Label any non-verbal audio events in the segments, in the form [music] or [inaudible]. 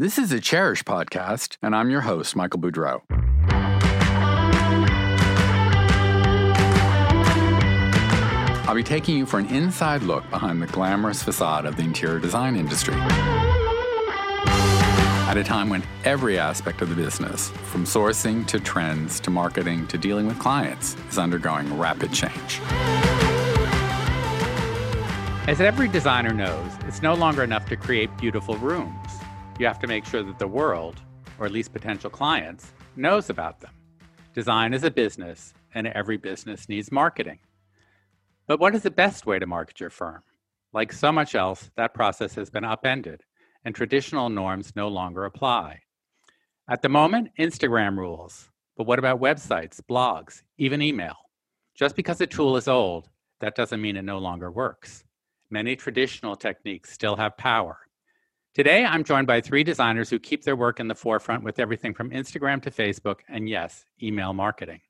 This is a Chairish podcast, and I'm your host, Michael Boodro. I'll be taking you for an inside look behind the glamorous facade of the interior design industry. At a time when every aspect of the business, from sourcing to trends to marketing to dealing with clients, is undergoing rapid change. As every designer knows, it's no longer enough to create beautiful rooms. You have to make sure that the world, or at least potential clients, knows about them. Design is a business, and every business needs marketing. But what is the best way to market your firm? Like so much else, that process has been upended and traditional norms no longer apply. At the moment, Instagram rules. But what about websites, blogs, even email? Just because a tool is old, that doesn't mean it no longer works. Many traditional techniques still have power. Today, I'm joined by three designers who keep their work in the forefront with everything from Instagram to Facebook and, yes, email marketing.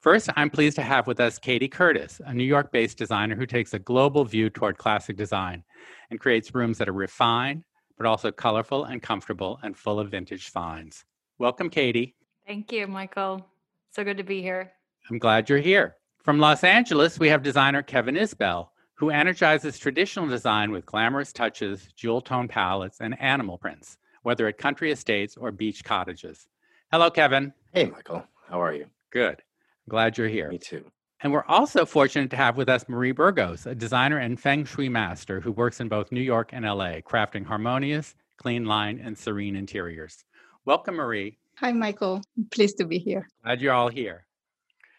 First, I'm pleased to have with us Kati Curtis, a New York based designer who takes a global view toward classic design and creates rooms that are refined, but also colorful and comfortable and full of vintage finds. Welcome, Kati. Thank you, Michael. So good to be here. I'm glad you're here. From Los Angeles, we have designer Kevin Isbell, who energizes traditional design with glamorous touches, jewel tone palettes, and animal prints, whether at country estates or beach cottages. Hello, Kevin. Hey, Michael. How are you? Good. Glad you're here. Me too. And we're also fortunate to have with us Marie Burgos, a designer and feng shui master who works in both New York and LA, crafting harmonious, clean line, and serene interiors. Welcome, Marie. Hi, Michael. Pleased to be here. Glad you're all here.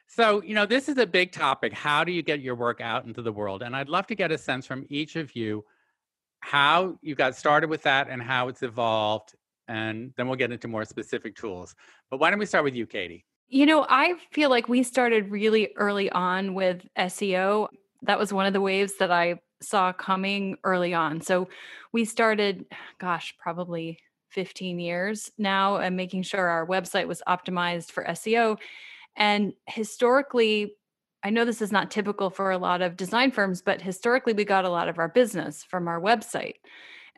So, you know, this is a big topic. How do you get your work out into the world? And I'd love to get a sense from each of you how you got started with that and how it's evolved. And then we'll get into more specific tools. But why don't we start with you, Kati? You know, I feel like we started really early on with SEO. That was one of the waves that I saw coming early on. So we started, gosh, probably 15 years now and making sure our website was optimized for SEO. And historically, I know this is not typical for a lot of design firms, but historically, we got a lot of our business from our website.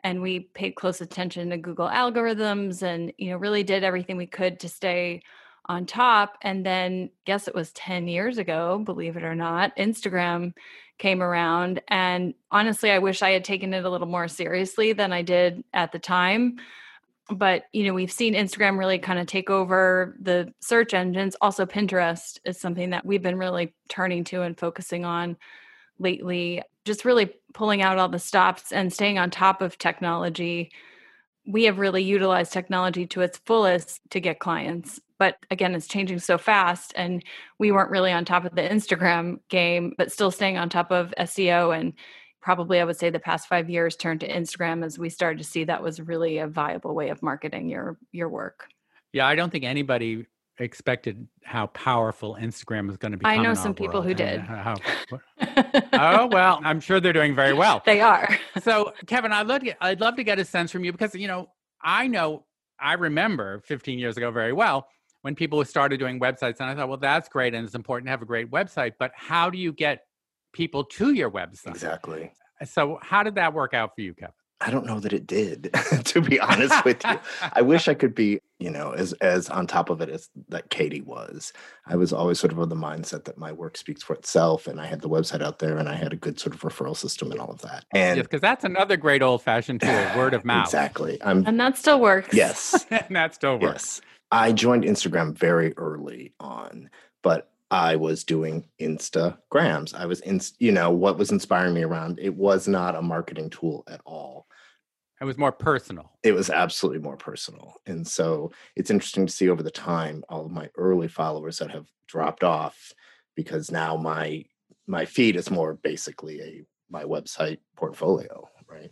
And we paid close attention to Google algorithms and, you know, really did everything we could to stay on top. And then, guess it was 10 years ago, believe it or not, Instagram came around. And honestly, I wish I had taken it a little more seriously than I did at the time. But, you know, we've seen Instagram really kind of take over the search engines. Also, Pinterest is something that we've been really turning to and focusing on lately, just really pulling out all the stops and staying on top of technology. We have really utilized technology to its fullest to get clients but again it's changing so fast and we weren't really on top of the instagram game but still staying on top of seo and probably i would say the past five years turned to instagram as we started to see that was really a viable way of marketing your your work. Yeah i don't think anybody expected how powerful instagram was going to be i know some people who uh, did. how, oh [laughs] well i'm sure they're doing very well. They are. So kevin i'd love, to, I'd love to get a sense from you because you know i know i remember 15 years ago very well when people started doing websites and i thought well that's great and it's important to have a great website but how do you get people to your website. Exactly. Uh, so how did that work out for you kevin? I don't know that it did [laughs] to be honest [laughs] with you. I wish i could be you know as as on top of it as that kati was. I was always sort of of the mindset that my work speaks for itself and i had the website out there and i had a good sort of referral system and all of that. And yes because that's another great old fashioned tool word of [laughs] mouth. Exactly. I'm, and that still works. Yes. And that still works. Yes. I joined Instagram very early on, but I was doing Instagrams. I was in, you know, what was inspiring me around it was not a marketing tool at all. It was more personal. It was absolutely more personal. And so it's interesting to see over the time all of my early followers that have dropped off because now my my feed is more basically a my website portfolio, right?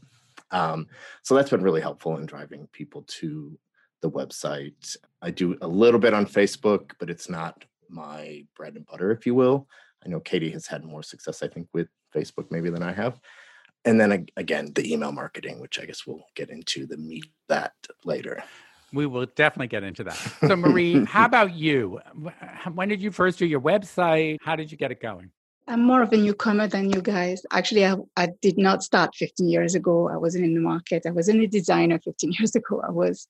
Um, so that's been really helpful in driving people to the website. I do a little bit on Facebook, but it's not my bread and butter, if you will. I know Kati has had more success, I think, with Facebook maybe than I have. And then again, the email marketing, which I guess we'll get into the meat that later. We will definitely get into that. So, Marie, how [laughs] about you? When did you first do your website? How did you get it going? I'm more of a newcomer than you guys. Actually, I, I did not start 15 years ago. I wasn't in the market. I wasn't a designer 15 [laughs] years ago. I was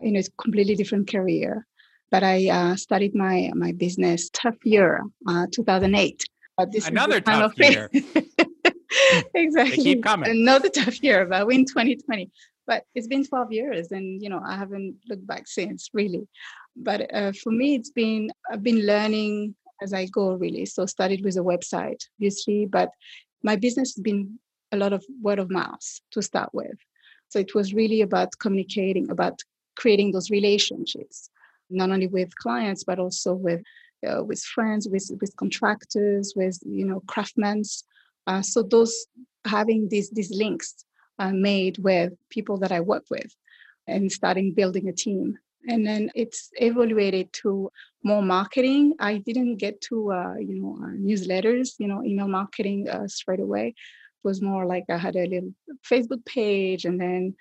in a completely different career. But I uh, started my my business tough year, uh, 2008. But this Another tough year. [laughs] exactly. They keep coming. Another tough year, but in 2020. But it's been 12 years, and you know I haven't looked back since really. But uh, for me, it's been I've been learning as I go, really. So started with a website, obviously, but my business has been a lot of word of mouth to start with. So it was really about communicating, about creating those relationships, not only with clients but also with uh, with friends, with with contractors, with you know craftsmen. Uh, so those having these these links uh, made with people that I work with, and starting building a team and then it's evaluated to more marketing. I didn't get to uh, you know uh, newsletters, you know, email marketing uh, straight away. It was more like I had a little Facebook page, and then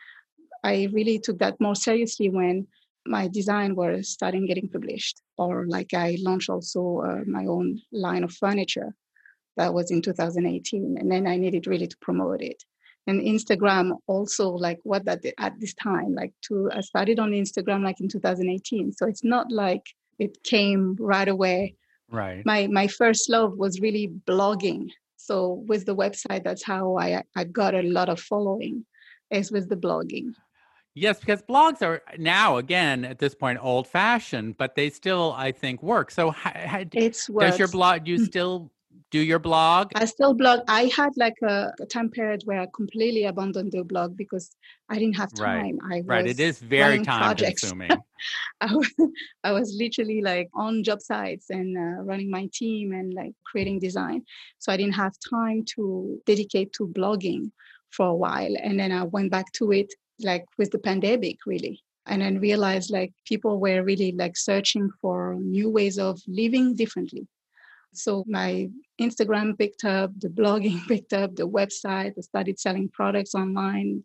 I really took that more seriously when my design was starting getting published, or like I launched also uh, my own line of furniture. That was in 2018, and then I needed really to promote it. And instagram also like what that at this time like to i started on instagram like in 2018 so it's not like it came right away. Right. My my first love was really blogging. So with the website that's how i i got a lot of following is with the blogging Yes, because blogs are now again at this point old fashioned, but they still I think work. So, how, it's does your blog? Do you still do your blog? I still blog. I had like a, a, time period where I completely abandoned the blog because I didn't have time. Right. I right. It is very time projects. consuming. [laughs] I, was, I was literally like on job sites and uh, running my team and like creating design. So I didn't have time to dedicate to blogging for a while. And then I went back to it like with the pandemic, really and then realized like people were really like searching for new ways of living differently so my Instagram picked up, the blogging [laughs] picked up, the website. I started selling products online.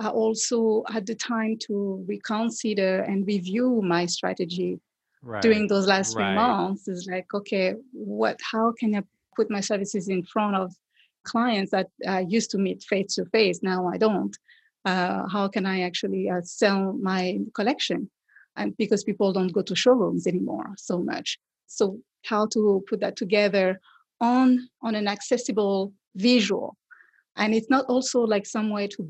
I also had the time to reconsider and review my strategy right. during those last right. three months. Is like, okay, what? How can I put my services in front of clients that I used to meet face to face? Now I don't. Uh, how can I actually uh, sell my collection? And because people don't go to showrooms anymore so much. So how to put that together on on an accessible visual. And it's not also like some way to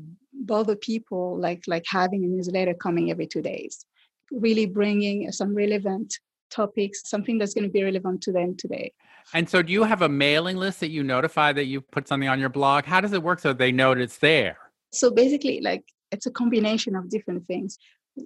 bother people like like having a newsletter coming every two days. Really bringing some relevant topics something that's going to be relevant to them today. And so do you have a mailing list that you notify that you put something on your blog? How does it work so they know it's there so basically like it's a combination of different things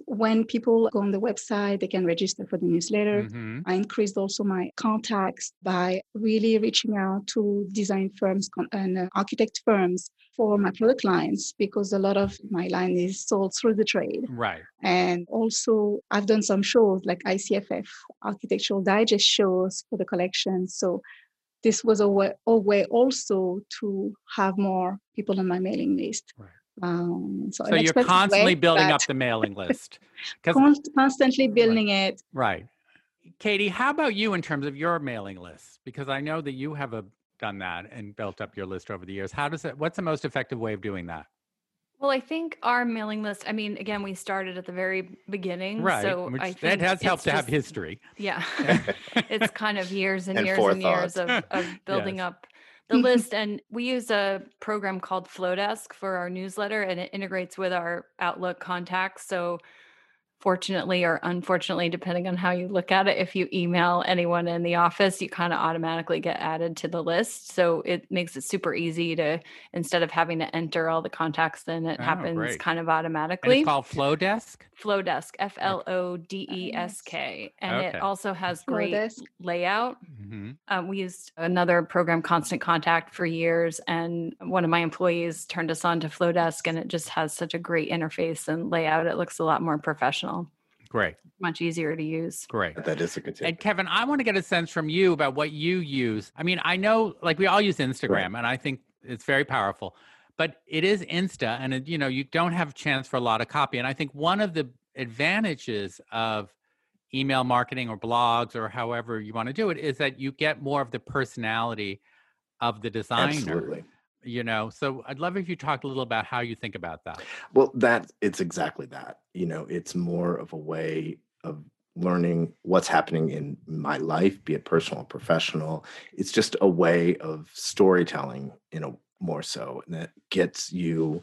when people go on the website, they can register for the newsletter. Mm-hmm. I increased also my contacts by really reaching out to design firms and uh, architect firms for my product lines because a lot of my line is sold through the trade. Right. And also, I've done some shows like ICFF, Architectural Digest shows for the collection. So this was a way, a way also to have more people on my mailing list. Right. Um, so, so you're constantly building up the mailing list. [laughs] constantly building right. it. Right. Kati, how about you in terms of your mailing list? Because I know that you have a, done that and built up your list over the years. How does it? What's the most effective way of doing that? Well, I think our mailing list. I mean, again, we started at the very beginning, right? So Which, I think that has helped to have history. Yeah, [laughs] [laughs] it's kind of years and, and years and years of, of [laughs] building yes. up the list and we use a program called Flodesk for our newsletter and it integrates with our Outlook contacts. So fortunately or unfortunately, depending on how you look at it, if you email anyone in the office, you kind of automatically get added to the list. So it makes it super easy to instead of having to enter all the contacts, then it oh, happens great. kind of automatically. And it's called Flodesk. Flodesk, F L O D E S K, and okay. it also has great Flodesk. layout. Mm-hmm. Um, we used another program, Constant Contact, for years, and one of my employees turned us on to Flodesk, and it just has such a great interface and layout. It looks a lot more professional. Great. Much easier to use. Great. That is a good tip. And Kevin, I want to get a sense from you about what you use. I mean, I know like we all use Instagram right. and I think it's very powerful, but it is Insta and it, you know, you don't have a chance for a lot of copy. And I think one of the advantages of email marketing or blogs or however you want to do it is that you get more of the personality of the designer. Absolutely. You know, so I'd love if you talked a little about how you think about that. Well, that it's exactly that. You know, it's more of a way of learning what's happening in my life, be it personal or professional. It's just a way of storytelling, you know, more so, and that gets you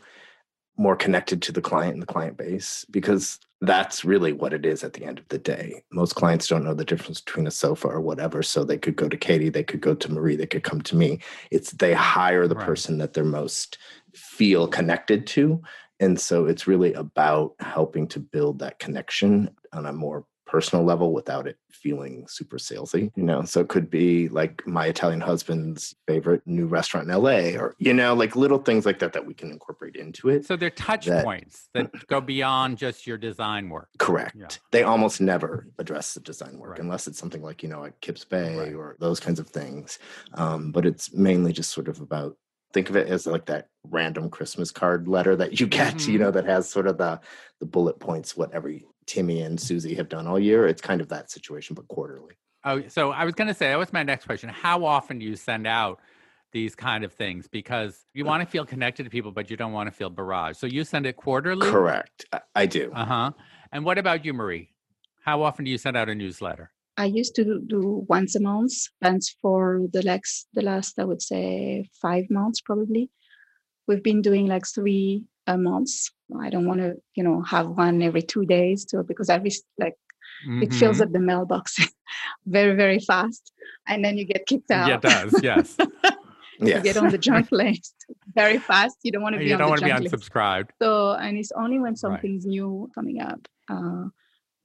more connected to the client and the client base because that's really what it is at the end of the day. Most clients don't know the difference between a sofa or whatever. So they could go to Kati, they could go to Marie, they could come to me. It's they hire the Right. person that they're most feel connected to. And so it's really about helping to build that connection on a more personal level without it feeling super salesy. You know, so it could be like my Italian husband's favorite new restaurant in LA or, you know, like little things like that that we can incorporate into it. So they're touch That- points that go beyond just your design work. Correct. Yeah. They almost never address the design work Right. unless it's something like, you know, like Kips Bay Right. or those kinds of things. Um, but it's mainly just sort of about think of it as like that random Christmas card letter that you get, you Mhm. know, that has sort of the the bullet points, what every Timmy and Susie have done all year. It's kind of that situation, but quarterly. Oh, so I was going to say that was my next question. How often do you send out these kind of things? Because you want to feel connected to people, but you don't want to feel barrage. So you send it quarterly. Correct. I, I do. Uh huh. And what about you, Marie? How often do you send out a newsletter? I used to do- do once a month, and for the last the last I would say five months probably. We've been doing like three a month. I don't want to, you know, have one every two days, so because I risk like it fills Mhm. up the mailbox [laughs] very very fast, and then you get kicked out. Yeah, it does. Yes. [laughs] you get on the junk list [laughs] very fast. You don't want to be you on don't the want to be junk list. unsubscribed. So, and it's only when something's new coming up. Uh,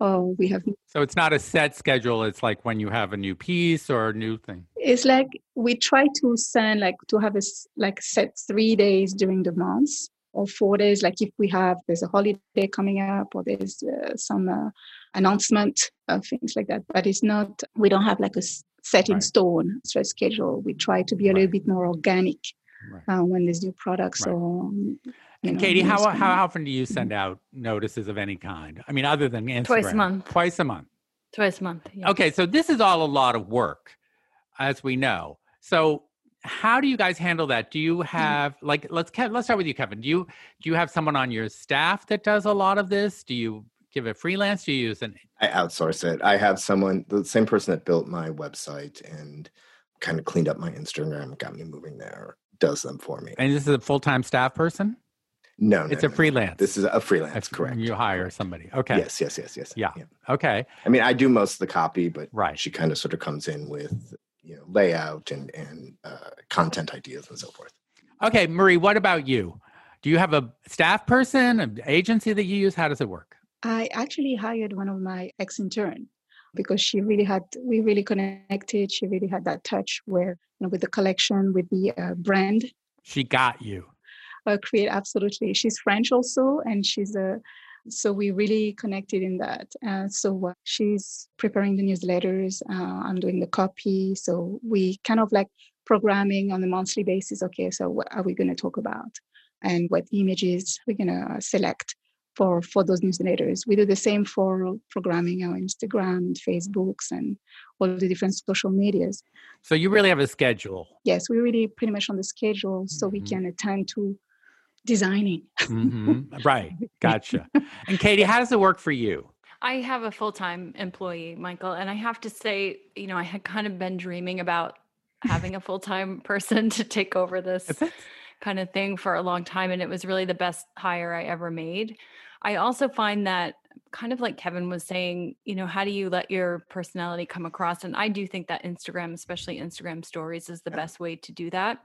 oh, we have. So it's not a set schedule. It's like when you have a new piece or a new thing. It's like we try to send like to have a like set three days during the month or four days. Like if we have there's a holiday coming up or there's uh, some uh, announcement, uh, things like that. But it's not. We don't have like a set in Right. stone straight schedule. We try to be a little bit more organic Right. uh, when there's new products Right. or. You And know, Kati, how how often do you send mm-hmm. out notices of any kind? I mean, other than Instagram. Twice a month. Twice a month. Twice a month. yeah. Okay, so this is all a lot of work, as we know. So how do you guys handle that? Do you mm-hmm. have like let's let's start with you, Kevin. Do you do you have someone on your staff that does a lot of this? Do you give it freelance? Do you use an I outsource it. I have someone, the same person that built my website and kind of cleaned up my Instagram, got me moving there, does them for me. and this is a full time staff person? No, no It's a no, no. freelance. This is a freelance, That's correct. You hire correct. somebody. Okay. Yes, yes, yes, yes. Yeah. Okay. I mean, I do most of the copy, but Right. she kind of sort of comes in with you know layout and and uh, content ideas and so forth. Okay, Marie, what about you? Do you have a staff person, an agency that you use? How does it work? I actually hired one of my ex intern because she really had we really connected. She really had that touch where you know with the collection, with the uh, brand. She got you. Uh, create absolutely. She's French also, and she's a. So we really connected in that. Uh, so she's preparing the newsletters. Uh, I'm doing the copy. So we kind of like programming on a monthly basis. Okay, so what are we going to talk about, and what images we're going to select for for those newsletters. We do the same for programming our Instagram and Facebooks and all the different social medias. So you really have a schedule. Yes, we're really pretty much on the schedule so we Mhm. can attend to designing. hmm [laughs] Right. Gotcha. And Kati, how does it work for you? I have a full time employee, Michael, and I have to say, you know, I had kind of been dreaming about having a full time [laughs] person to take over this kind of thing for a long time. And it was really the best hire I ever made. I also find that kind of like Kevin was saying, you know, how do you let your personality come across? And I do think that Instagram, especially Instagram stories, is the Yeah. best way to do that.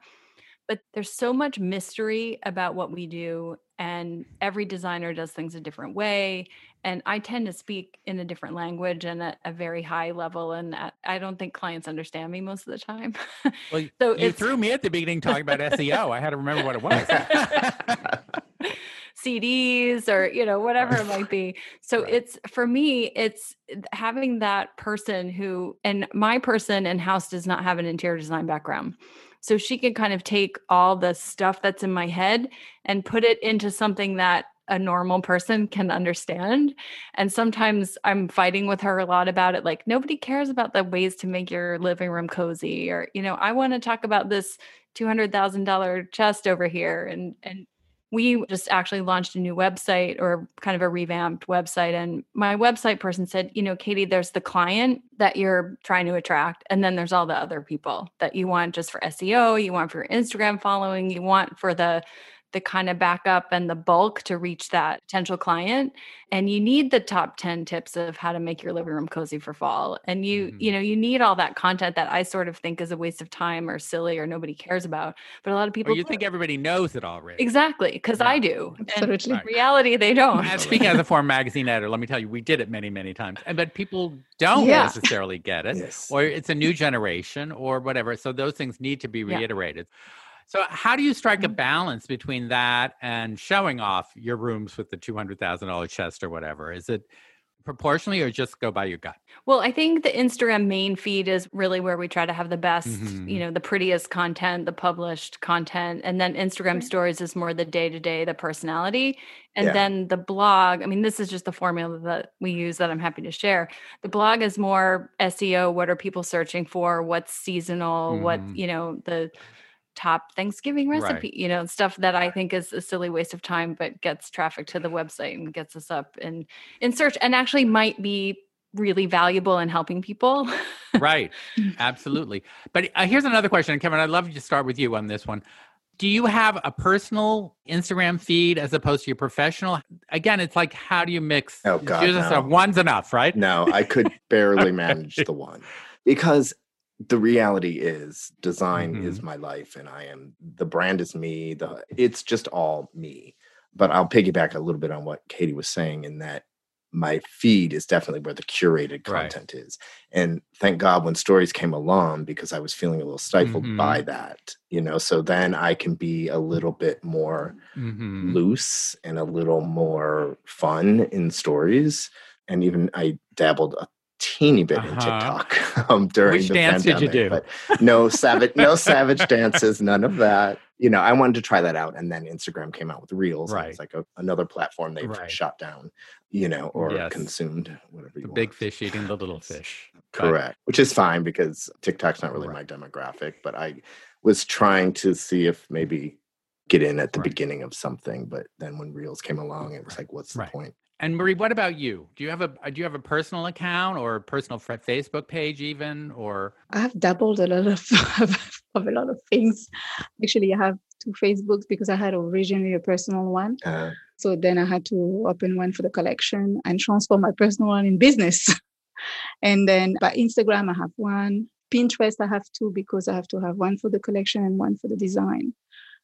But there's so much mystery about what we do, and every designer does things a different way. And I tend to speak in a different language and at a very high level. And I don't think clients understand me most of the time. Well, [laughs] So you threw me at the beginning talking about SEO. I had to remember what it was. [laughs] [laughs] CDs or you know whatever it might be. [laughs] So Right. it's for me it's having that person who and my person in house does not have an interior design background. So she can kind of take all the stuff that's in my head and put it into something that a normal person can understand. And sometimes I'm fighting with her a lot about it. Like, nobody cares about the ways to make your living room cozy, or, you know, I want to talk about this $200,000 chest over here. And, and, we just actually launched a new website or kind of a revamped website. And my website person said, you know, Kati, there's the client that you're trying to attract. And then there's all the other people that you want just for SEO, you want for your Instagram following, you want for the the kind of backup and the bulk to reach that potential client and you need the top 10 tips of how to make your living room cozy for fall and you mm-hmm. you know you need all that content that i sort of think is a waste of time or silly or nobody cares about but a lot of people or you think everybody knows it already exactly because yeah. i do absolutely right. reality they don't and speaking as a former magazine editor let me tell you we did it many many times and but people don't yeah. necessarily get it yes. or it's a new generation or whatever so those things need to be reiterated yeah. So, how do you strike a mm-hmm. balance between that and showing off your rooms with the two hundred thousand dollar chest or whatever? Is it proportionally, or just go by your gut? Well, I think the Instagram main feed is really where we try to have the best, mm-hmm. you know, the prettiest content, the published content, and then Instagram stories is more the day to day, the personality, and yeah. then the blog. I mean, this is just the formula that we use that I'm happy to share. The blog is more SEO. What are people searching for? What's seasonal? Mm-hmm. What you know the top Thanksgiving recipe, right. you know, stuff that I think is a silly waste of time, but gets traffic to the website and gets us up in in search and actually might be really valuable in helping people. right. [laughs] Absolutely. But uh, here's another question, Kevin. I'd love to start with you on this one. Do you have a personal Instagram feed as opposed to your professional? Again, it's like how do you mix? Oh God, no. one's enough, right? No, I could barely [laughs] manage the one because the reality is design mm-hmm. is my life and i am the brand is me the it's just all me but i'll piggyback a little bit on what kati was saying in that my feed is definitely where the curated content right. is and thank god when stories came along because i was feeling a little stifled mm-hmm. by that you know so then i can be a little bit more mm-hmm. loose and a little more fun in stories and even i dabbled a teeny bit uh-huh. in TikTok [laughs] um, during Which the dance pandemic. did you do? But no [laughs] savage, no savage dances, none of that. You know, I wanted to try that out, and then Instagram came out with Reels. Right, it's like a, another platform they've right. shut down. You know, or yes. consumed, whatever. the want. big fish eating the little fish. Correct, but, which is fine because TikTok's not really right. my demographic. But I was trying to see if maybe get in at the right. beginning of something but then when reels came along it was like what's the point and Marie, what about you? Do you have a do you have a personal account or a personal Facebook page even or I have dabbled a lot [laughs] of of a lot of things. Actually, I have two Facebooks because I had originally a personal one. Uh, so then I had to open one for the collection and transfer my personal one in business. [laughs] and then by Instagram I have one. Pinterest I have two because I have to have one for the collection and one for the design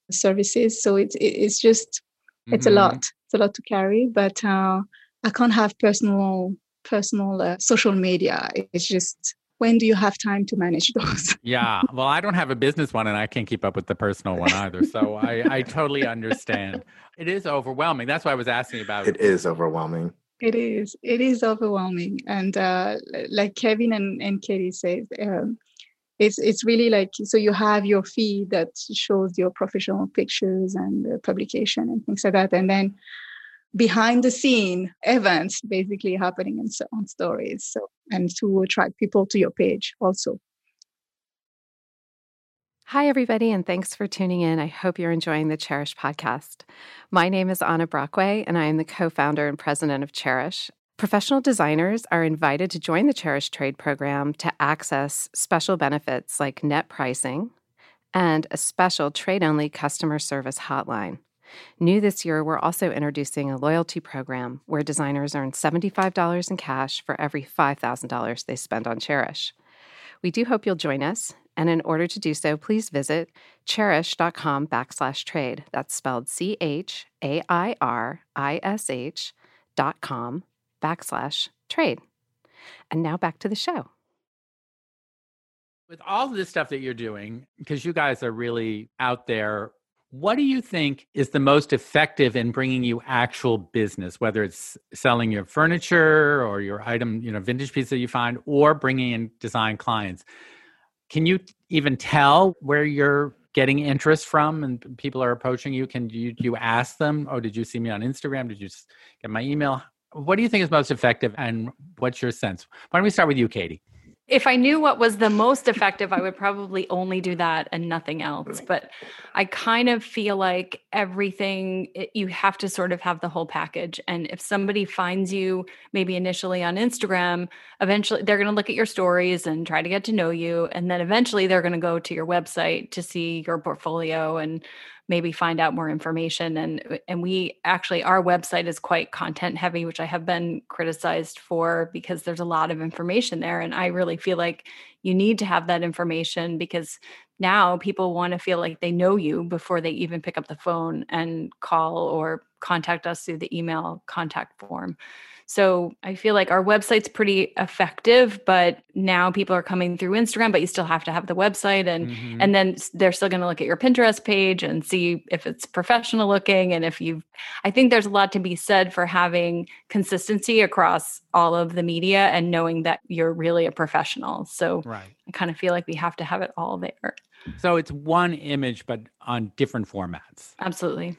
services. So it's it's just it's mm-hmm. a lot it's a lot to carry but uh, i can't have personal personal uh, social media. It's just when do you have time to manage those? [laughs] Yeah well i don't have a business one and i can't keep up with the personal one either so i i totally understand. It is overwhelming. That's why i was asking about it is overwhelming. It is. It is overwhelming. And uh, like kevin and, and kati said um, it's it's really like so you have your feed that shows your professional pictures and publication and things like that and then behind the scene events basically happening in, on stories so and to attract people to your page also Hi, everybody, and thanks for tuning in. I hope you're enjoying the Chairish podcast. My name is Anna Brockway, and I am the co founder and president of Chairish, Professional designers are invited to join the Chairish Trade program to access special benefits like net pricing and a special trade only customer service hotline. New this year, we're also introducing a loyalty program where designers earn $75 in cash for every $5,000 they spend on Chairish. We do hope you'll join us, and in order to do so, please visit chairish.com backslash trade. That's spelled C H A I R I S H dot com backslash trade. And now back to the show. With all of this stuff that you're doing, because you guys are really out there, what do you think is the most effective in bringing you actual business, whether it's selling your furniture or your item, you know, vintage piece that you find, or bringing in design clients? Can you even tell where you're getting interest from and people are approaching you? Can you you ask them, oh, did you see me on Instagram? Did you get my email? What do you think is most effective and what's your sense? Why don't we start with you, Kati? if I knew what was the most effective, I would probably only do that and nothing else. But I kind of feel like everything, it, you have to sort of have the whole package. And if somebody finds you maybe initially on Instagram, eventually they're going to look at your stories and try to get to know you. And then eventually they're going to go to your website to see your portfolio and maybe find out more information and uh, and we actually our website is quite content heavy which i have been criticized for because there's a lot of information there and i really feel like you need to have that information because now people want to feel like they know you before they even pick up the phone and call or contact us through the email contact form so I feel like our website's pretty effective, but now people are coming through Instagram, but you still have to have the website and mm-hmm. and then they're still going to look at your Pinterest page and see if it's professional looking and if you've I think there's a lot to be said for having consistency across all of the media and knowing that you're really a professional. So right. I kind of feel like we have to have it all there. So it's one image but on different formats. Absolutely.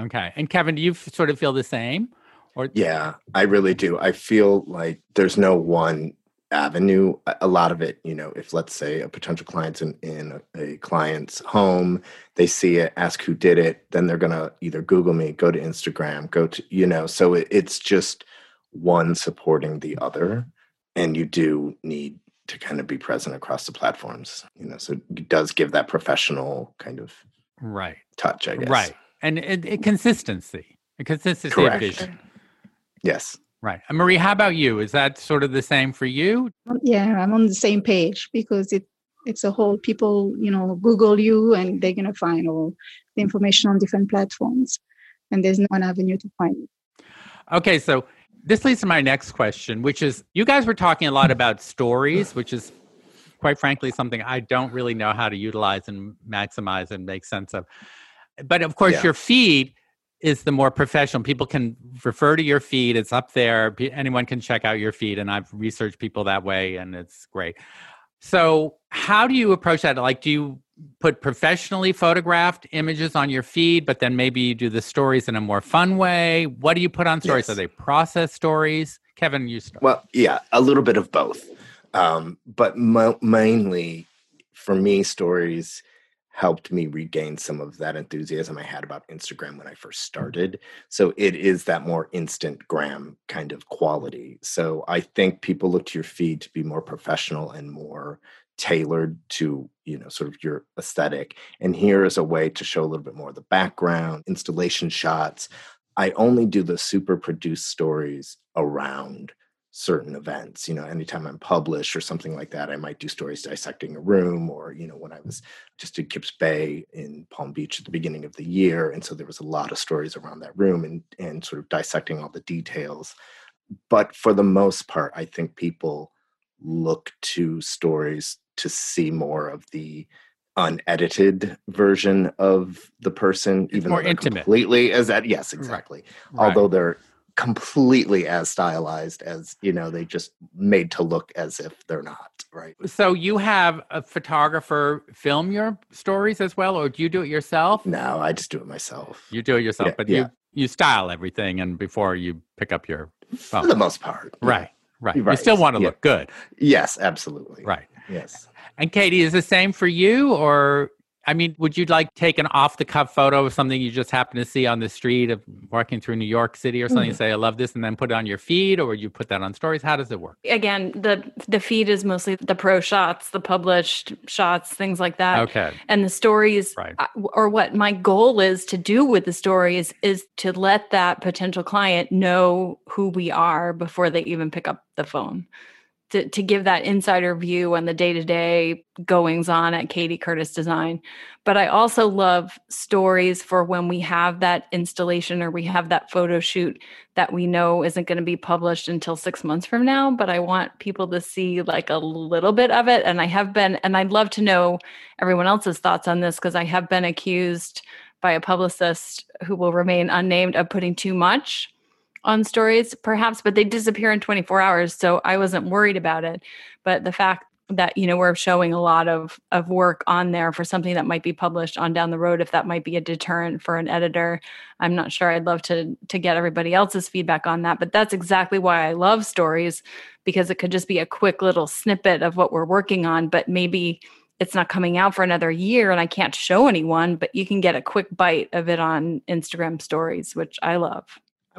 Okay. And Kevin, do you sort of feel the same? Or yeah, I really do. I feel like there's no one avenue. A lot of it, you know, if let's say a potential client's in, in a, a client's home, they see it, ask who did it, then they're gonna either Google me, go to Instagram, go to you know. So it, it's just one supporting the other, and you do need to kind of be present across the platforms. You know, so it does give that professional kind of right touch, I guess. Right, and it, it, consistency, consistency Correct. of vision. Yes. Right. And Marie, how about you? Is that sort of the same for you? Um, yeah, I'm on the same page because it it's a whole people, you know, Google you and they're gonna find all the information on different platforms. And there's no one avenue to find it. Okay, so this leads to my next question, which is you guys were talking a lot about stories, which is quite frankly something I don't really know how to utilize and maximize and make sense of. But of course, yeah. your feed is the more professional. People can refer to your feed. It's up there. Anyone can check out your feed, and I've researched people that way, and it's great. So, how do you approach that? Like, do you put professionally photographed images on your feed, but then maybe you do the stories in a more fun way? What do you put on stories? Yes. Are they process stories? Kevin, you start. Well, yeah, a little bit of both, um, but mo- mainly for me, stories helped me regain some of that enthusiasm I had about Instagram when I first mm-hmm. started. So it is that more instant gram kind of quality. So I think people look to your feed to be more professional and more tailored to, you know, sort of your aesthetic. And here is a way to show a little bit more of the background, installation shots. I only do the super produced stories around certain events you know anytime i'm published or something like that i might do stories dissecting a room or you know when i was just did kips bay in palm beach at the beginning of the year and so there was a lot of stories around that room and and sort of dissecting all the details. But for the most part i think people look to stories to see more of the unedited version of the person even more intimate. completely as that yes exactly. Right. although they're completely as stylized as you know they just made to look as if they're not right? So you have a photographer film your stories as well or do you do it yourself? No i just do it myself. You do it yourself yeah, but yeah. you you style everything and before you pick up your phone for the most part right right, right. you still want to yeah. look good. Yes absolutely. Right. Yes. And kati is the same for you or I mean, would you like take an off the cuff photo of something you just happen to see on the street of walking through New York City or something? Mm-hmm. Say, I love this, and then put it on your feed, or would you put that on stories? How does it work? Again, the the feed is mostly the pro shots, the published shots, things like that. Okay. And the stories, right. or what my goal is to do with the stories is to let that potential client know who we are before they even pick up the phone to, to give that insider view on the day-to-day goings on at kati curtis design. But i also love stories for when we have that installation or we have that photo shoot that we know isn't going to be published until six months from now but i want people to see like a little bit of it. And i have been and i'd love to know everyone else's thoughts on this because i have been accused by a publicist who will remain unnamed of putting too much on stories, perhaps, but they disappear in 24 hours. So I wasn't worried about it. But the fact that you know we're showing a lot of of work on there for something that might be published on down the road if that might be a deterrent for an editor i'm not sure i'd love to to get everybody else's feedback on that but that's exactly why i love stories because it could just be a quick little snippet of what we're working on but maybe it's not coming out for another year and i can't show anyone but you can get a quick bite of it on instagram stories which i love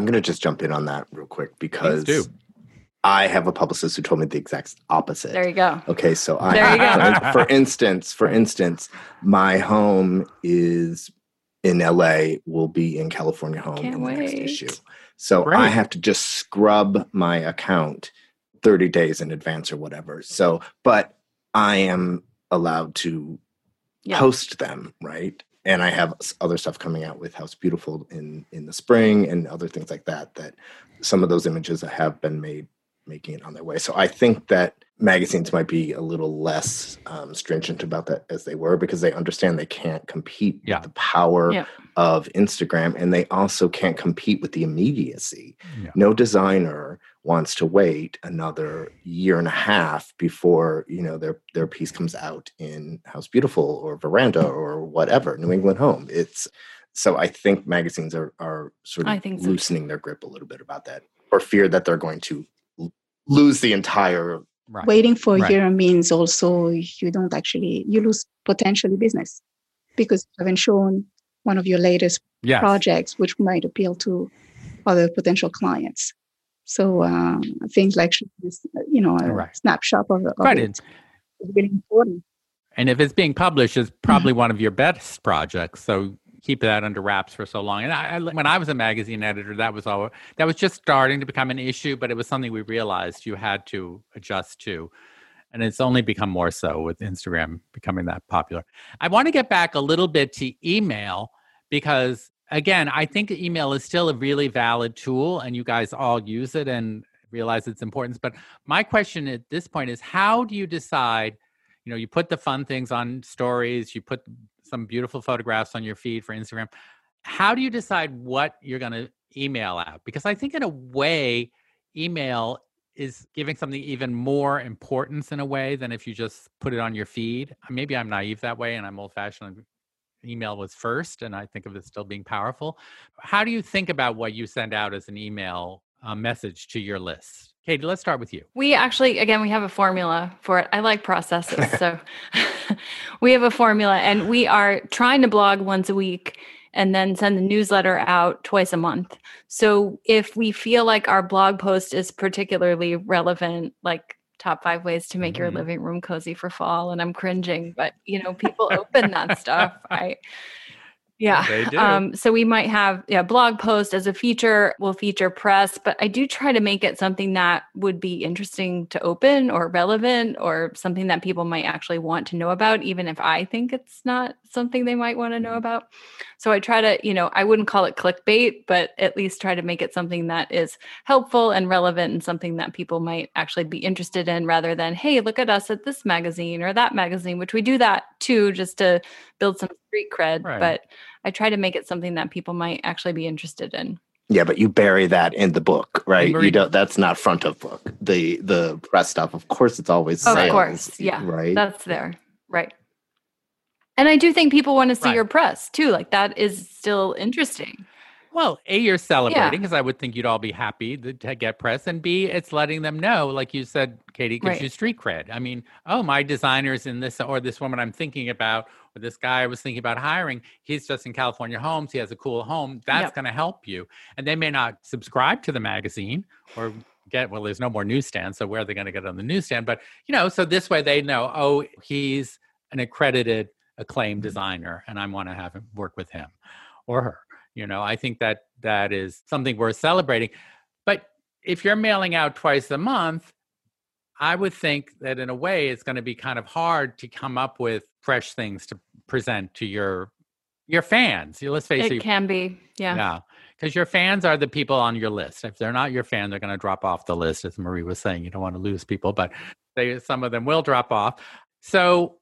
i'm going to just jump in on that real quick because I have a publicist who told me the exact opposite. There you go. Okay, so I there you go. for instance, for instance, my home is in LA, will be in California home Can't in the wait. next issue. So Great. I have to just scrub my account 30 days in advance or whatever. So, but I am allowed to Yeah. post them, right? And I have other stuff coming out with House Beautiful in in the spring and other things like that. That some of those images have been made making it on their way. So I think that magazines might be a little less um, stringent about that as they were because they understand they can't compete Yeah. with the power Yeah. Of Instagram and they also can't compete with the immediacy. Yeah. No designer wants to wait another year and a half before you know their their piece comes out in House Beautiful or Veranda or whatever New England Home. It's so I think magazines are are sort I of think so, loosening their grip a little bit about that, or fear that they're going to lose the entire. Right. Waiting for Right. a year means also you don't actually you lose potentially business because you haven't shown one of your latest Yes. projects which might appeal to other potential clients. So um, things like you know, a Right. snapshot of, of Right. it And, really important. and if it's being published, it's probably [laughs] one of your best projects. So keep that under wraps for so long. And I, I, when I was a magazine editor, that was all that was just starting to become an issue, but it was something we realized you had to adjust to. And it's only become more so with Instagram becoming that popular. I want to get back a little bit to email because, again, I think email is still a really valid tool and you guys all use it and realize its importance. But my question at this point is how do you decide? You know, you put the fun things on stories, you put some beautiful photographs on your feed for Instagram. How do you decide what you're going to email out? Because I think, in a way, email is giving something even more importance in a way than if you just put it on your feed. Maybe I'm naive that way and I'm old fashioned. Email was first, and I think of it still being powerful. How do you think about what you send out as an email uh, message to your list? Kati, let's start with you. We actually, again, we have a formula for it. I like processes. [laughs] so [laughs] we have a formula and we are trying to blog once a week and then send the newsletter out twice a month. So if we feel like our blog post is particularly relevant, like top five ways to make your Mhm. living room cozy for fall, and I'm cringing, but you know, people open that stuff. I, yeah. They do. Um, so we might have yeah, blog post as a feature. We'll feature press, but I do try to make it something that would be interesting to open or relevant or something that people might actually want to know about, even if I think it's not something they might want to know about. So I try to, you know, I wouldn't call it clickbait, but at least try to make it something that is helpful and relevant and something that people might actually be interested in rather than, hey, look at us at this magazine or that magazine, which we do that too, just to build some street cred. Right. But I try to make it something that people might actually be interested in. Yeah, but you bury that in the book, right? You don't. That's not front of book. The the press stuff, of course, it's always Of sales, course, yeah, right. That's there. Right. And I do think people want to see Right. your press too. Like that is still interesting. Well, A, you're celebrating because I would think you'd all be happy to, to get press. And B, it's letting them know, like you said, Kati, it gives Right. you street cred. I mean, oh, my designer's in this, or this woman I'm thinking about, or this guy I was thinking about hiring, he's just in California Homes. He has a cool home. That's Yep. going to help you. And they may not subscribe to the magazine or get, well, there's no more newsstand. So where are they going to get it on the newsstand? But, you know, so this way they know, oh, he's an accredited, acclaimed mm-hmm. designer, and I want to have him work with him or her. You know, I think that that is something worth celebrating. But if you're mailing out twice a month, I would think that in a way it's going to be kind of hard to come up with fresh things to present to your your fans. Let's face it, It can be. Yeah. yeah, because your fans are the people on your list. If they're not your fan, they're going to drop off the list. As Marie was saying, you don't want to lose people, but they some of them will drop off. So,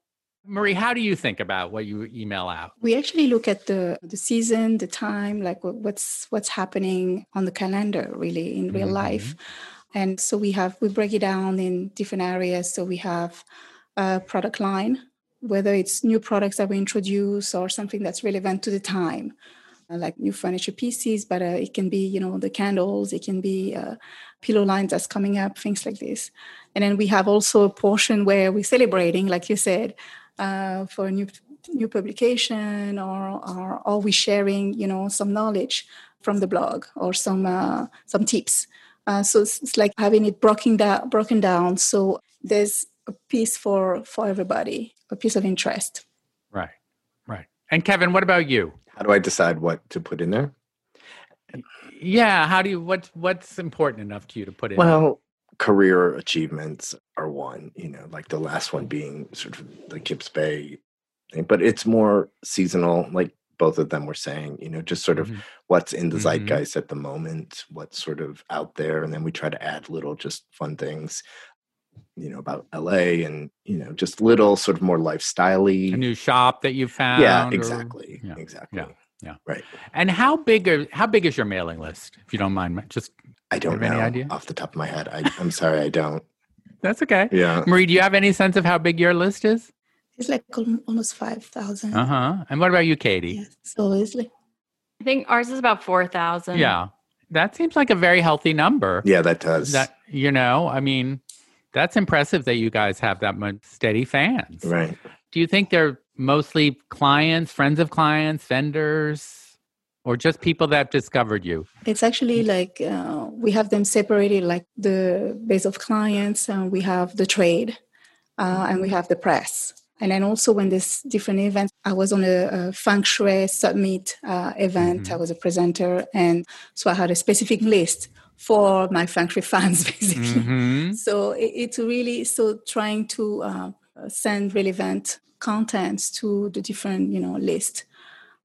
Marie, how do you think about what you email out? We actually look at the the season, the time, like what's what's happening on the calendar, really in real mm-hmm. life. And so we have we break it down in different areas. So we have a product line, whether it's new products that we introduce or something that's relevant to the time, uh, like new furniture pieces. But uh, it can be, you know, the candles. It can be uh, pillow lines that's coming up, things like this. And then we have also a portion where we're celebrating, like you said, uh, for a new new publication or, or are we sharing you know some knowledge from the blog or some uh, some tips uh, so it's, it's, like having it broken down broken down so there's a piece for for everybody a piece of interest right right and kevin what about you how do i decide what to put in there yeah how do you what's what's important enough to you to put in well career achievements are one you know like the last one being sort of the kips bay thing, but it's more seasonal, like both of them were saying, you know, just sort of mm-hmm. what's in the mm-hmm. zeitgeist at the moment, what's sort of out there. And then we try to add little just fun things, you know, about LA and, you know, just little sort of more lifestyle A new shop that you found. Yeah, exactly. Or, yeah, exactly. Yeah. Yeah. Right. And how big are how big is your mailing list, if you don't mind? Just I don't know any idea? off the top of my head. I, I'm sorry, I don't. [laughs] That's okay. Yeah. Marie, do you have any sense of how big your list is? It's like almost 5,000. Uh huh. And what about you, Kati? Yes. So it's like. I think ours is about 4,000. Yeah. That seems like a very healthy number. Yeah, that does. That, you know, I mean, that's impressive that you guys have that much steady fans. Right. Do you think they're mostly clients, friends of clients, vendors, or just people that discovered you? It's actually like uh, we have them separated, like the base of clients, and we have the trade, uh, and we have the press. And then also when there's different events, I was on a, a feng shui summit uh, event. Mm-hmm. I was a presenter, and so I had a specific list for my shui fans, [laughs] basically. Mm-hmm. So it, it's really so trying to uh, send relevant contents to the different you know list.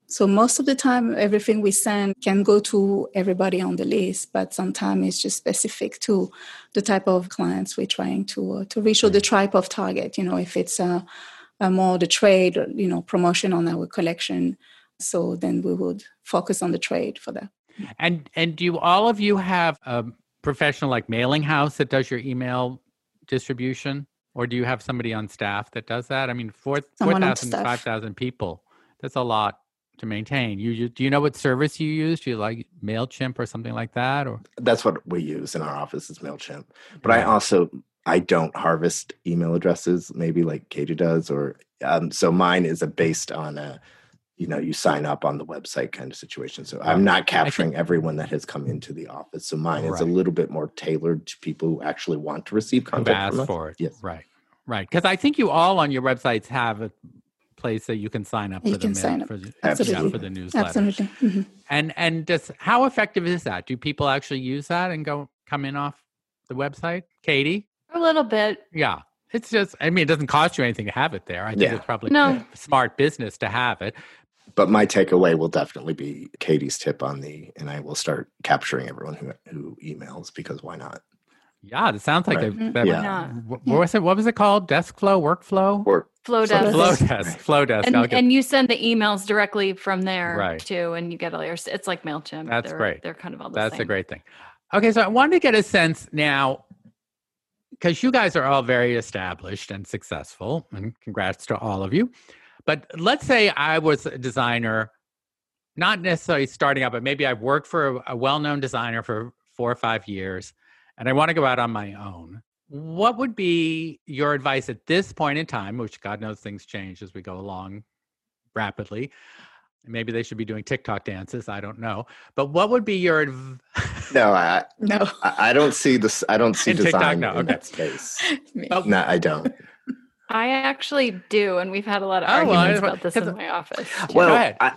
So most of the time, everything we send can go to everybody on the list, but sometimes it's just specific to the type of clients we're trying to uh, to reach or the type of target. You know, if it's a uh, more the trade, you know, promotion on our collection. So then we would focus on the trade for that. And and do all of you have a professional like mailing house that does your email distribution, or do you have somebody on staff that does that? I mean, 4,000, 5,000 people. That's a lot to maintain. You, you, do you know what service you use? Do you like Mailchimp or something like that, or that's what we use in our office is Mailchimp. But I also I don't harvest email addresses, maybe like Kati does, or um, so mine is a based on a, you know, you sign up on the website kind of situation. So I'm not capturing think, everyone that has come into the office. So mine right. is a little bit more tailored to people who actually want to receive content. Ask from for it. Yes. Right. Right. Because I think you all on your websites have a place that you can sign up you for the mail, for, the, yeah, for the newsletter. Absolutely. Mm-hmm. And and just how effective is that? Do people actually use that and go come in off the website? Kati? A little bit. Yeah. It's just, I mean, it doesn't cost you anything to have it there. I think yeah. it's probably no. smart business to have it. But my takeaway will definitely be Kati's tip on the, and I will start capturing everyone who, who emails because why not? Yeah, it sounds like right. a. Mm-hmm. yeah. What, what was it? What was it called? Desk flow, workflow, Work. Flodesk. Flow desk. Flodesk. And, and, you send the emails directly from there right. too, and you get all your. It's like Mailchimp. That's they're, great. They're kind of all the same. That's same. a great thing. Okay, so I wanted to get a sense now because you guys are all very established and successful, and congrats to all of you. But let's say I was a designer, not necessarily starting out, but maybe I've worked for a, a well known designer for four or five years, and I want to go out on my own. What would be your advice at this point in time, which God knows things change as we go along rapidly? Maybe they should be doing TikTok dances. I don't know. But what would be your adv- No, I [laughs] no. I, I don't see this. I don't see In design TikTok, no, in okay. that space. [laughs] No, I don't. I actually do, and we've had a lot of Oh, well, arguments about this in my office. Well, Go ahead. I,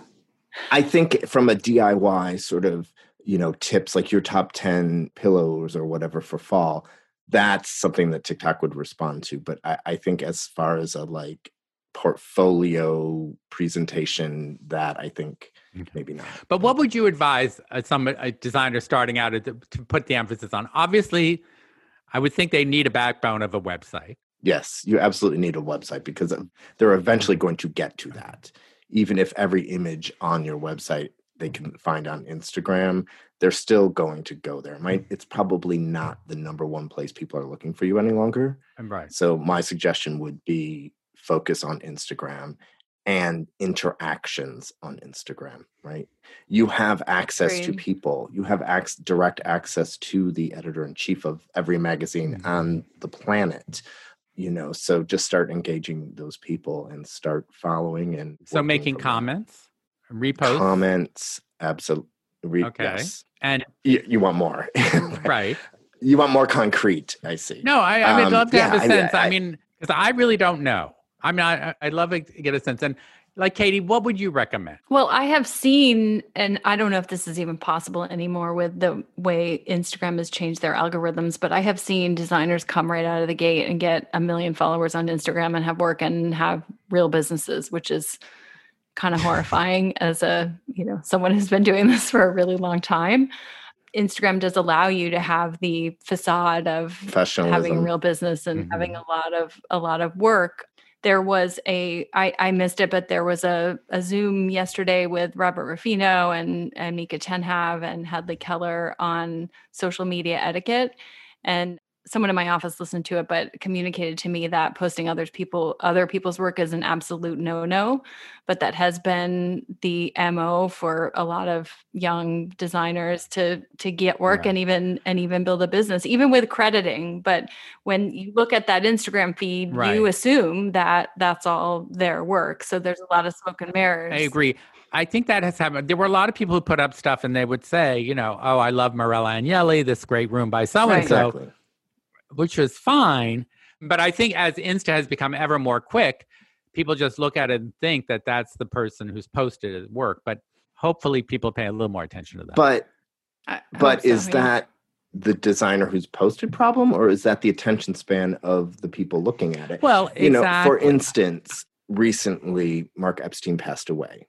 I think from a DIY sort of, you know, tips like your top 10 pillows or whatever for fall, that's something that TikTok would respond to. But I, I think as far as a like portfolio presentation, that I think maybe not. But what would you advise a, some uh, a designer starting out to, to put the emphasis on? Obviously, I would think they need a backbone of a website. Yes, you absolutely need a website because they're eventually going to get to that. Even if every image on your website they can find on Instagram, they're still going to go there. Might it's probably not the number one place people are looking for you any longer. Right. So my suggestion would be focus on Instagram and interactions on Instagram, right? You have access to people. You have ac- direct access to the editor in chief of every magazine Mhm. on the planet. You know, so just start engaging those people and start following and So making comments, reposts, comments, absolutely. Okay. Yes. and You, you want more, [laughs] right. You want more concrete. I see. No, I, I would Um, love to have yeah, a I- sense. I, I- mean, because I really don't know. I mean, I, I- I'd love to get a sense. And like Kati, what would you recommend? Well, I have seen, and I don't know if this is even possible anymore with the way Instagram has changed their algorithms, but I have seen designers come right out of the gate and get a million followers on Instagram and have work and have real businesses, which is kind of horrifying [laughs] as a, you know, someone who's been doing this for a really long time. Instagram does allow you to have the facade of having a real business and having Mm-hmm. a lot of a lot of work there was a I, I missed it but there was a, a zoom yesterday with robert rufino and and mika tenhav and hadley keller on social media etiquette. And someone in my office listened to it but communicated to me that posting others people other people's work is an absolute no-no but that has been the mo for a lot of young designers to to get work Right. and even and even build a business even with crediting but when you look at that instagram feed Right. you assume that that's all their work so there's a lot of smoke and mirrors I agree. I think that has happened. There were a lot of people who put up stuff and they would say, you know, oh, I love Marella Agnelli, this great room by so and so, exactly. Which is fine. But I think as Insta has become ever more quick, people just look at it and think that that's the person who's posted at work. But hopefully people pay a little more attention to that. But I hope but so, is yeah. that the designer who's posted problem or is that the attention span of the people looking at it? well, you know, for instance, recently Mark Epstein passed away.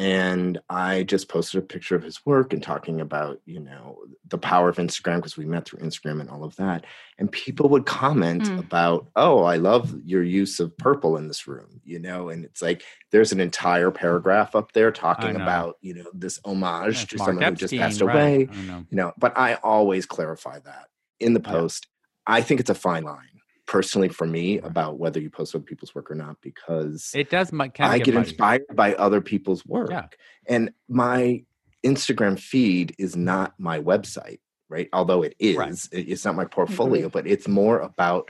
And I just posted a picture of his work and talking about, you know, the power of Instagram because we met through Instagram and all of that. And people would comment Mm. about, oh, I love your use of purple in this room, you know, and it's like there's an entire paragraph up there talking about, you know, this homage That's to Mark someone who just passed away know. you know but i always clarify that in the Yeah. post i think it's a fine line personally for me about whether you post other people's work or not because It does of i get, get inspired by other people's work Yeah. and my instagram feed is not my website right although it is Right. it's not my portfolio Agree. but it's more about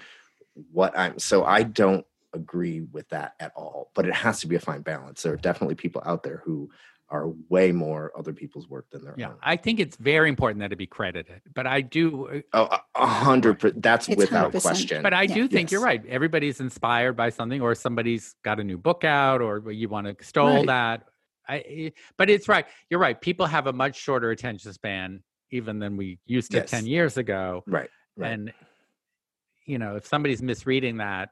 what i'm so i don't agree with that at all but it has to be a fine balance there are definitely people out there who are way more other people's work than their Yeah, own I think it's very important that it be credited. But I do, uh, Oh, a- a hundred. per- That's It's without 100%. question. but I Yeah. do think you're right. Everybody's inspired by something, or somebody's got a new book out, or you want to extol Right. that. I, eh, but it's right. You're right. People have a much shorter attention span even than we used to Yes. 10 years ago. right. Right. And, you know, if somebody's misreading that,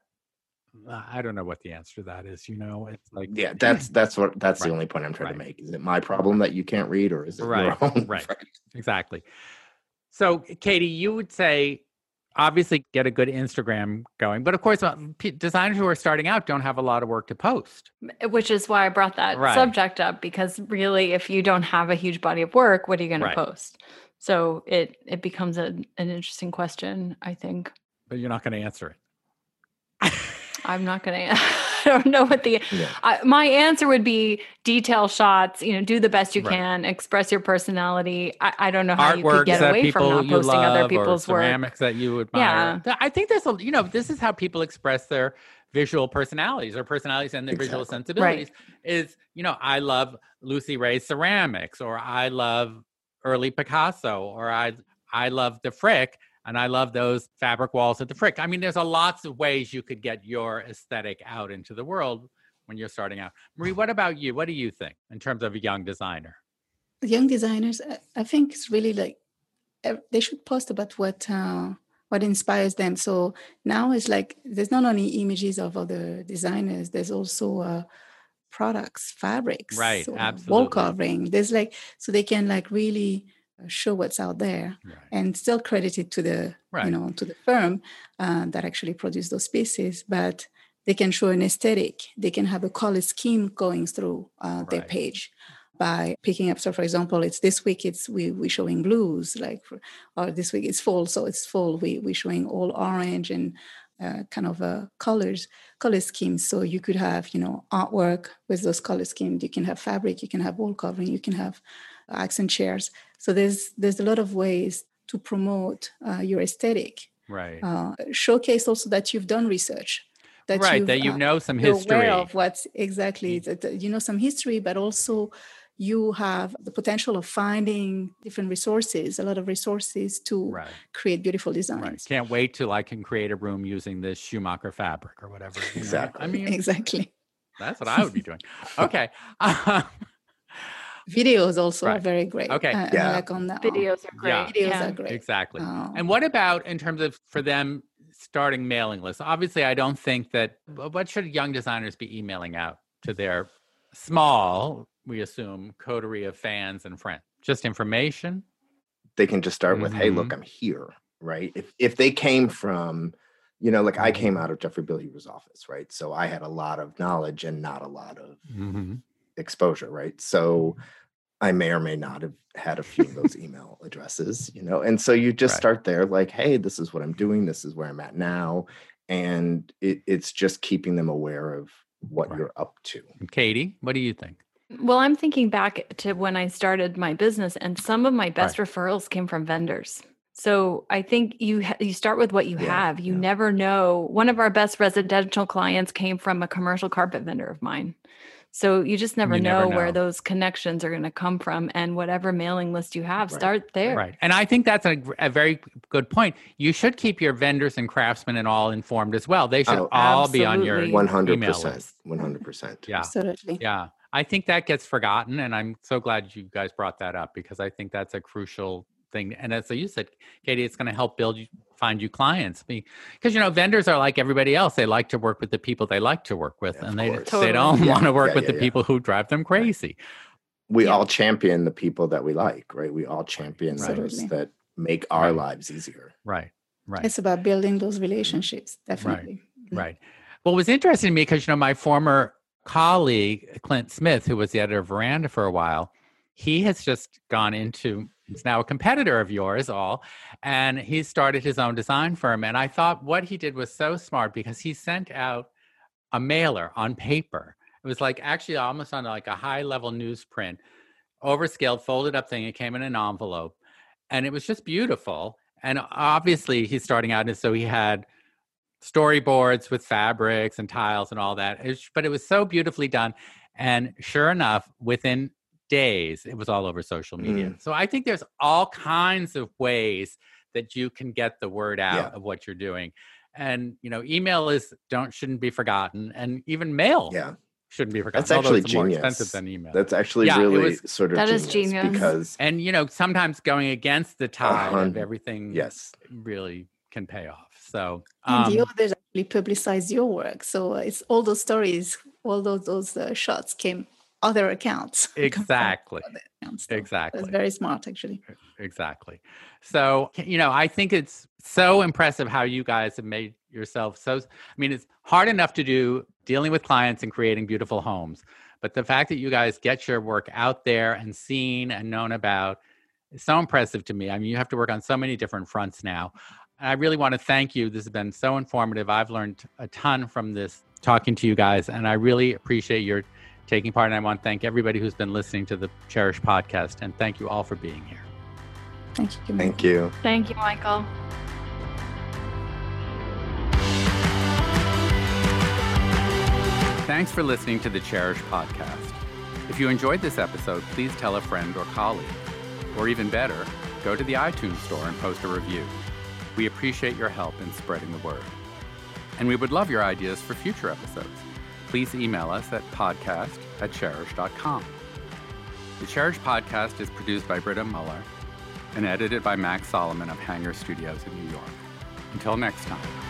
I don't know what the answer to that is. You know, it's like, yeah, that's that's what that's Right. the only point I'm trying to make. Is it my problem that you can't read, or is it Right. your [laughs] own? Right. exactly. So, Kati, you would say, obviously, get a good Instagram going. But of course, uh, designers who are starting out don't have a lot of work to post. which is why I brought that Right. subject up because really if you don't have a huge body of work what are you going Right. to post so it it becomes a, an interesting question I think But you're not going to answer it. [laughs] I'm not going [laughs] to I don't know what the Yeah. I, my answer would be detail shots you know do the best you Right. can express your personality I, I don't know how you could get that away from people not you posting love, other or people's work ceramics that you admire. Th- I think there's a, you know, this is how people express their visual personalities or personalities and their visual Exactly. sensibilities. Is you know, I love Lucie Rie's ceramics, or I love early Picasso, or I I love the Frick, and I love those fabric walls at the Frick. I mean, there's a lots of ways you could get your aesthetic out into the world when you're starting out. Marie, what about you? What do you think in terms of a young designer? young designers I- think it's really like they should post about what uh, what inspires them so now it's like there's not only images of other designers there's also uh, products fabrics Right, or absolutely. wall covering there's like so they can like really uh, show what's out there Right. and still credit it to the Right. you know to the firm uh, that actually produced those pieces but they can show an aesthetic they can have a color scheme going through uh, their page by picking up. So, for example, it's this week it's we we showing blues, like, or this week it's fall, so it's fall. We we showing all orange and uh, kind of uh, colors, color schemes. So you could have, you know, artwork with those color schemes. You can have fabric. You can have wall covering. You can have accent chairs. So there's there's a lot of ways to promote uh, your aesthetic. Right. Uh, showcase also that you've done research. That right. That you uh, know some history. Aware of what exactly mm. that you know some history, but also you have the potential of finding different resources, a lot of resources to right. create beautiful designs. Right. Can't wait till I can create a room using this Schumacher fabric or whatever. exactly. Know? I mean, [laughs] exactly. That's what I would be doing. Okay. [laughs] videos also right. are very great. Okay. Uh, yeah. Like on that. Videos are great. Yeah. Videos yeah. are great. Exactly. Um, and what about in terms of for them starting mailing lists? Obviously, I don't think that what should young designers be emailing out to their small we assume, coterie of fans and friends. Just information. They can just start mm-hmm. with, "Hey, look, mm-hmm. I'm here." Right? If if they came from, you know, like I came mm-hmm. out of Jeffrey Bilhuber's office, right? So I had a lot of knowledge and not a lot of mm-hmm. exposure, right? So I may or may not have had a few of those [laughs] email addresses, you know, and so you just right. start there, like, "Hey, this is what I'm doing. This is where I'm at now," and it, it's just keeping them aware of what right. you're up to. Kati, what do you think? Well, I'm thinking back to when I started my business, and some of my best right. referrals came from vendors. So I think you ha- you start with what you yeah, have. You yeah. never know. One of our best residential clients came from a commercial carpet vendor of mine. So you just never, you know, never know, where those connections are going to come from, and whatever mailing list you have, right. start there. Right, and I think that's a, a, very good point. You should keep your vendors and craftsmen and all informed as well. They should oh, all absolutely. be on your one hundred percent, one hundred percent. Yeah, absolutely. Yeah, I think that gets forgotten, and I'm so glad you guys brought that up because I think that's a crucial thing. And as you said, Kati, it's going to help build you, find you clients because you know vendors are like everybody else. They like to work with the people they like to work with, yeah, and they totally. they don't yeah. want to work yeah, with the people who drive them crazy. We all champion the people that we like, right? We all champion right. those that make our right. lives easier. Right. Right. It's about building those relationships, definitely. Mm. Right. Right. Well, it was interesting to me because you know my former colleague, Clint Smith, who was the editor of Veranda for a while, he has just gone into, he's now a competitor of yours all, and he started his own design firm. And I thought what he did was so smart because he sent out a mailer on paper. It was like actually almost on like a high level newsprint, overscaled, folded up thing. It came in an envelope and it was just beautiful. And obviously he's starting out, and so he had storyboards with fabrics and tiles and all that. It was, but it was so beautifully done. And sure enough, within days, it was all over social media. Mm. So I think there's all kinds of ways that you can get the word out yeah. of what you're doing. And you know, email is don't shouldn't be forgotten, and even mail. Yeah. Shouldn't be forgotten. That's actually genius. more expensive than email. That's actually yeah, really was, sort of that genius, is genius because and you know sometimes going against the tide uh-huh. of everything. Yes, really can pay off. So um, and the others actually publicize your work. So it's all those stories, all those those uh, shots came other accounts. [laughs] Exactly. Other accounts, so exactly. It's very smart, actually. Exactly. So you know, I think it's so impressive how you guys have made yourself so. I mean, it's hard enough to do dealing with clients and creating beautiful homes, but the fact that you guys get your work out there and seen and known about is so impressive to me. I mean, you have to work on so many different fronts now. I really want to thank you. This has been so informative. I've learned a ton from this talking to you guys, and I really appreciate your taking part. And I want to thank everybody who's been listening to the Chairish podcast, and thank you all for being here. Thank you. Thank you. Thank you, Michael. Thanks for listening to the Chairish podcast. If you enjoyed this episode, please tell a friend or colleague. Or even better, go to the iTunes store and post a review. We appreciate your help in spreading the word. And we would love your ideas for future episodes. Please email us at podcast at chairish.com. The Chairish podcast is produced by Britta Muller and edited by Max Solomon of Hanger Studios in New York. Until next time.